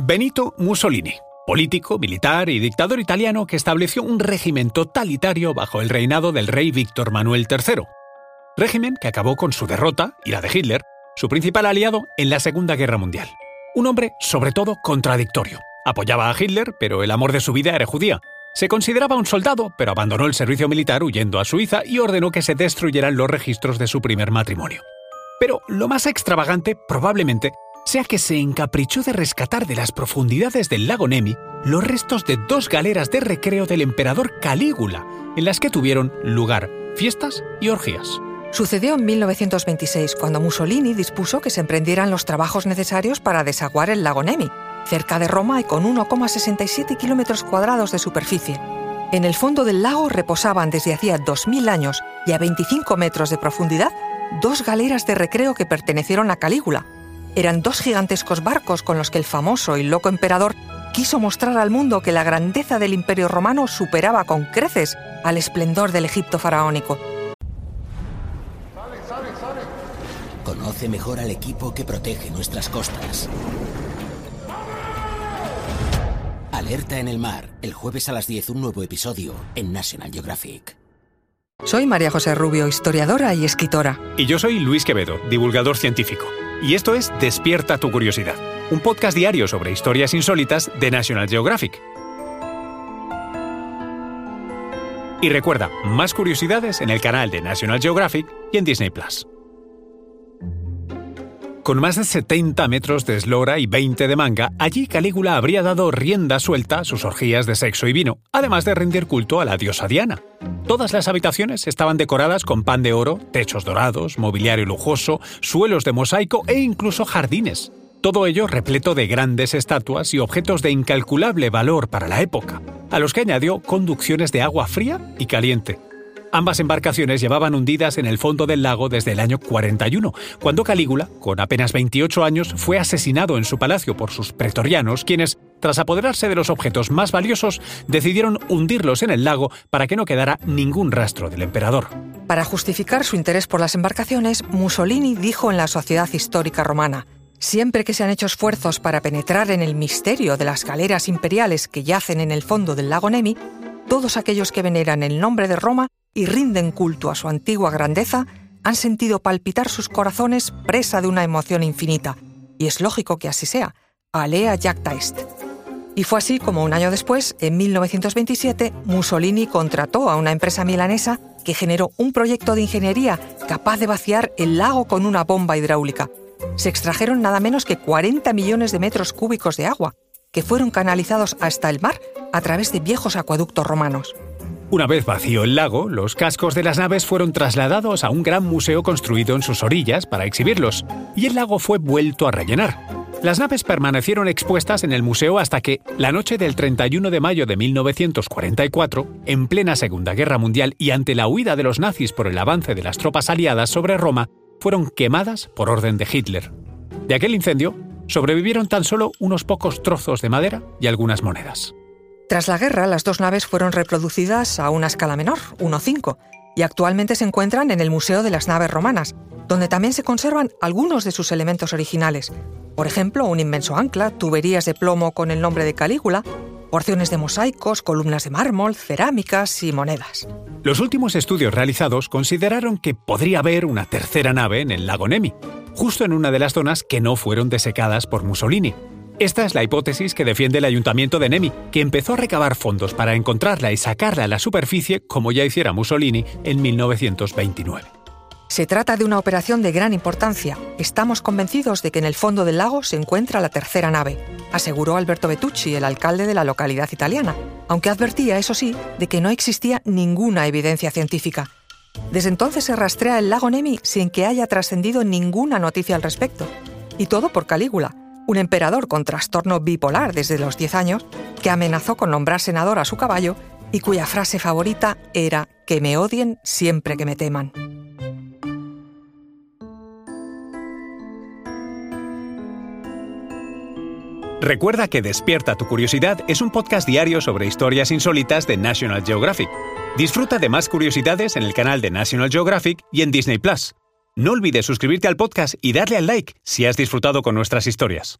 Benito Mussolini, político, militar y dictador italiano que estableció un régimen totalitario bajo el reinado del rey Víctor Manuel III. Régimen que acabó con su derrota y la de Hitler, su principal aliado en la Segunda Guerra Mundial. Un hombre, sobre todo, contradictorio. Apoyaba a Hitler, pero el amor de su vida era judía. Se consideraba un soldado, pero abandonó el servicio militar huyendo a Suiza y ordenó que se destruyeran los registros de su primer matrimonio. Pero lo más extravagante, probablemente, sea que se encaprichó de rescatar de las profundidades del lago Nemi los restos de dos galeras de recreo del emperador Calígula, en las que tuvieron lugar fiestas y orgías. Sucedió en 1926, cuando Mussolini dispuso que se emprendieran los trabajos necesarios para desaguar el lago Nemi, cerca de Roma y con 1,67 kilómetros cuadrados de superficie. En el fondo del lago reposaban desde hacía 2.000 años y a 25 metros de profundidad dos galeras de recreo que pertenecieron a Calígula. Eran dos gigantescos barcos con los que el famoso y loco emperador quiso mostrar al mundo que la grandeza del imperio romano superaba con creces al esplendor del Egipto faraónico. Conoce mejor al equipo que protege nuestras costas. Alerta en el mar, el jueves a las 10 un nuevo episodio en National Geographic. Soy María José Rubio, historiadora y escritora. Y yo soy Luis Quevedo, divulgador científico. Y esto es Despierta tu curiosidad, un podcast diario sobre historias insólitas de National Geographic. Y recuerda, más curiosidades en el canal de National Geographic y en Disney Plus. Con más de 70 metros de eslora y 20 de manga, allí Calígula habría dado rienda suelta a sus orgías de sexo y vino, además de rendir culto a la diosa Diana. Todas las habitaciones estaban decoradas con pan de oro, techos dorados, mobiliario lujoso, suelos de mosaico e incluso jardines. Todo ello repleto de grandes estatuas y objetos de incalculable valor para la época, a los que añadió conducciones de agua fría y caliente, Ambas embarcaciones llevaban hundidas en el fondo del lago desde el año 41, cuando Calígula, con apenas 28 años, fue asesinado en su palacio por sus pretorianos, quienes, tras apoderarse de los objetos más valiosos, decidieron hundirlos en el lago para que no quedara ningún rastro del emperador. Para justificar su interés por las embarcaciones, Mussolini dijo en la Sociedad Histórica Romana, Siempre que se han hecho esfuerzos para penetrar en el misterio de las galeras imperiales que yacen en el fondo del lago Nemi, todos aquellos que veneran el nombre de Roma y rinden culto a su antigua grandeza, han sentido palpitar sus corazones presa de una emoción infinita. Y es lógico que así sea. Alea jacta est. Y fue así como un año después, en 1927, Mussolini contrató a una empresa milanesa que generó un proyecto de ingeniería capaz de vaciar el lago con una bomba hidráulica. Se extrajeron nada menos que 40 millones de metros cúbicos de agua, que fueron canalizados hasta el mar a través de viejos acueductos romanos. Una vez vacío el lago, los cascos de las naves fueron trasladados a un gran museo construido en sus orillas para exhibirlos, y el lago fue vuelto a rellenar. Las naves permanecieron expuestas en el museo hasta que, la noche del 31 de mayo de 1944, en plena Segunda Guerra Mundial y ante la huida de los nazis por el avance de las tropas aliadas sobre Roma, fueron quemadas por orden de Hitler. De aquel incendio, sobrevivieron tan solo unos pocos trozos de madera y algunas monedas. Tras la guerra, las dos naves fueron reproducidas a una escala menor, 1.5, y actualmente se encuentran en el Museo de las Naves Romanas, donde también se conservan algunos de sus elementos originales. Por ejemplo, un inmenso ancla, tuberías de plomo con el nombre de Calígula, porciones de mosaicos, columnas de mármol, cerámicas y monedas. Los últimos estudios realizados consideraron que podría haber una tercera nave en el lago Nemi, justo en una de las zonas que no fueron desecadas por Mussolini, esta es la hipótesis que defiende el ayuntamiento de Nemi, que empezó a recabar fondos para encontrarla y sacarla a la superficie como ya hiciera Mussolini en 1929. Se trata de una operación de gran importancia. Estamos convencidos de que en el fondo del lago se encuentra la tercera nave, aseguró Alberto Betucci, el alcalde de la localidad italiana, aunque advertía, eso sí, de que no existía ninguna evidencia científica. Desde entonces se rastrea el lago Nemi sin que haya trascendido ninguna noticia al respecto. Y todo por Calígula, un emperador con trastorno bipolar desde los 10 años, que amenazó con nombrar senador a su caballo y cuya frase favorita era que me odien siempre que me teman. Recuerda que Despierta tu Curiosidad es un podcast diario sobre historias insólitas de National Geographic. Disfruta de más curiosidades en el canal de National Geographic y en Disney Plus. No olvides suscribirte al podcast y darle al like si has disfrutado con nuestras historias.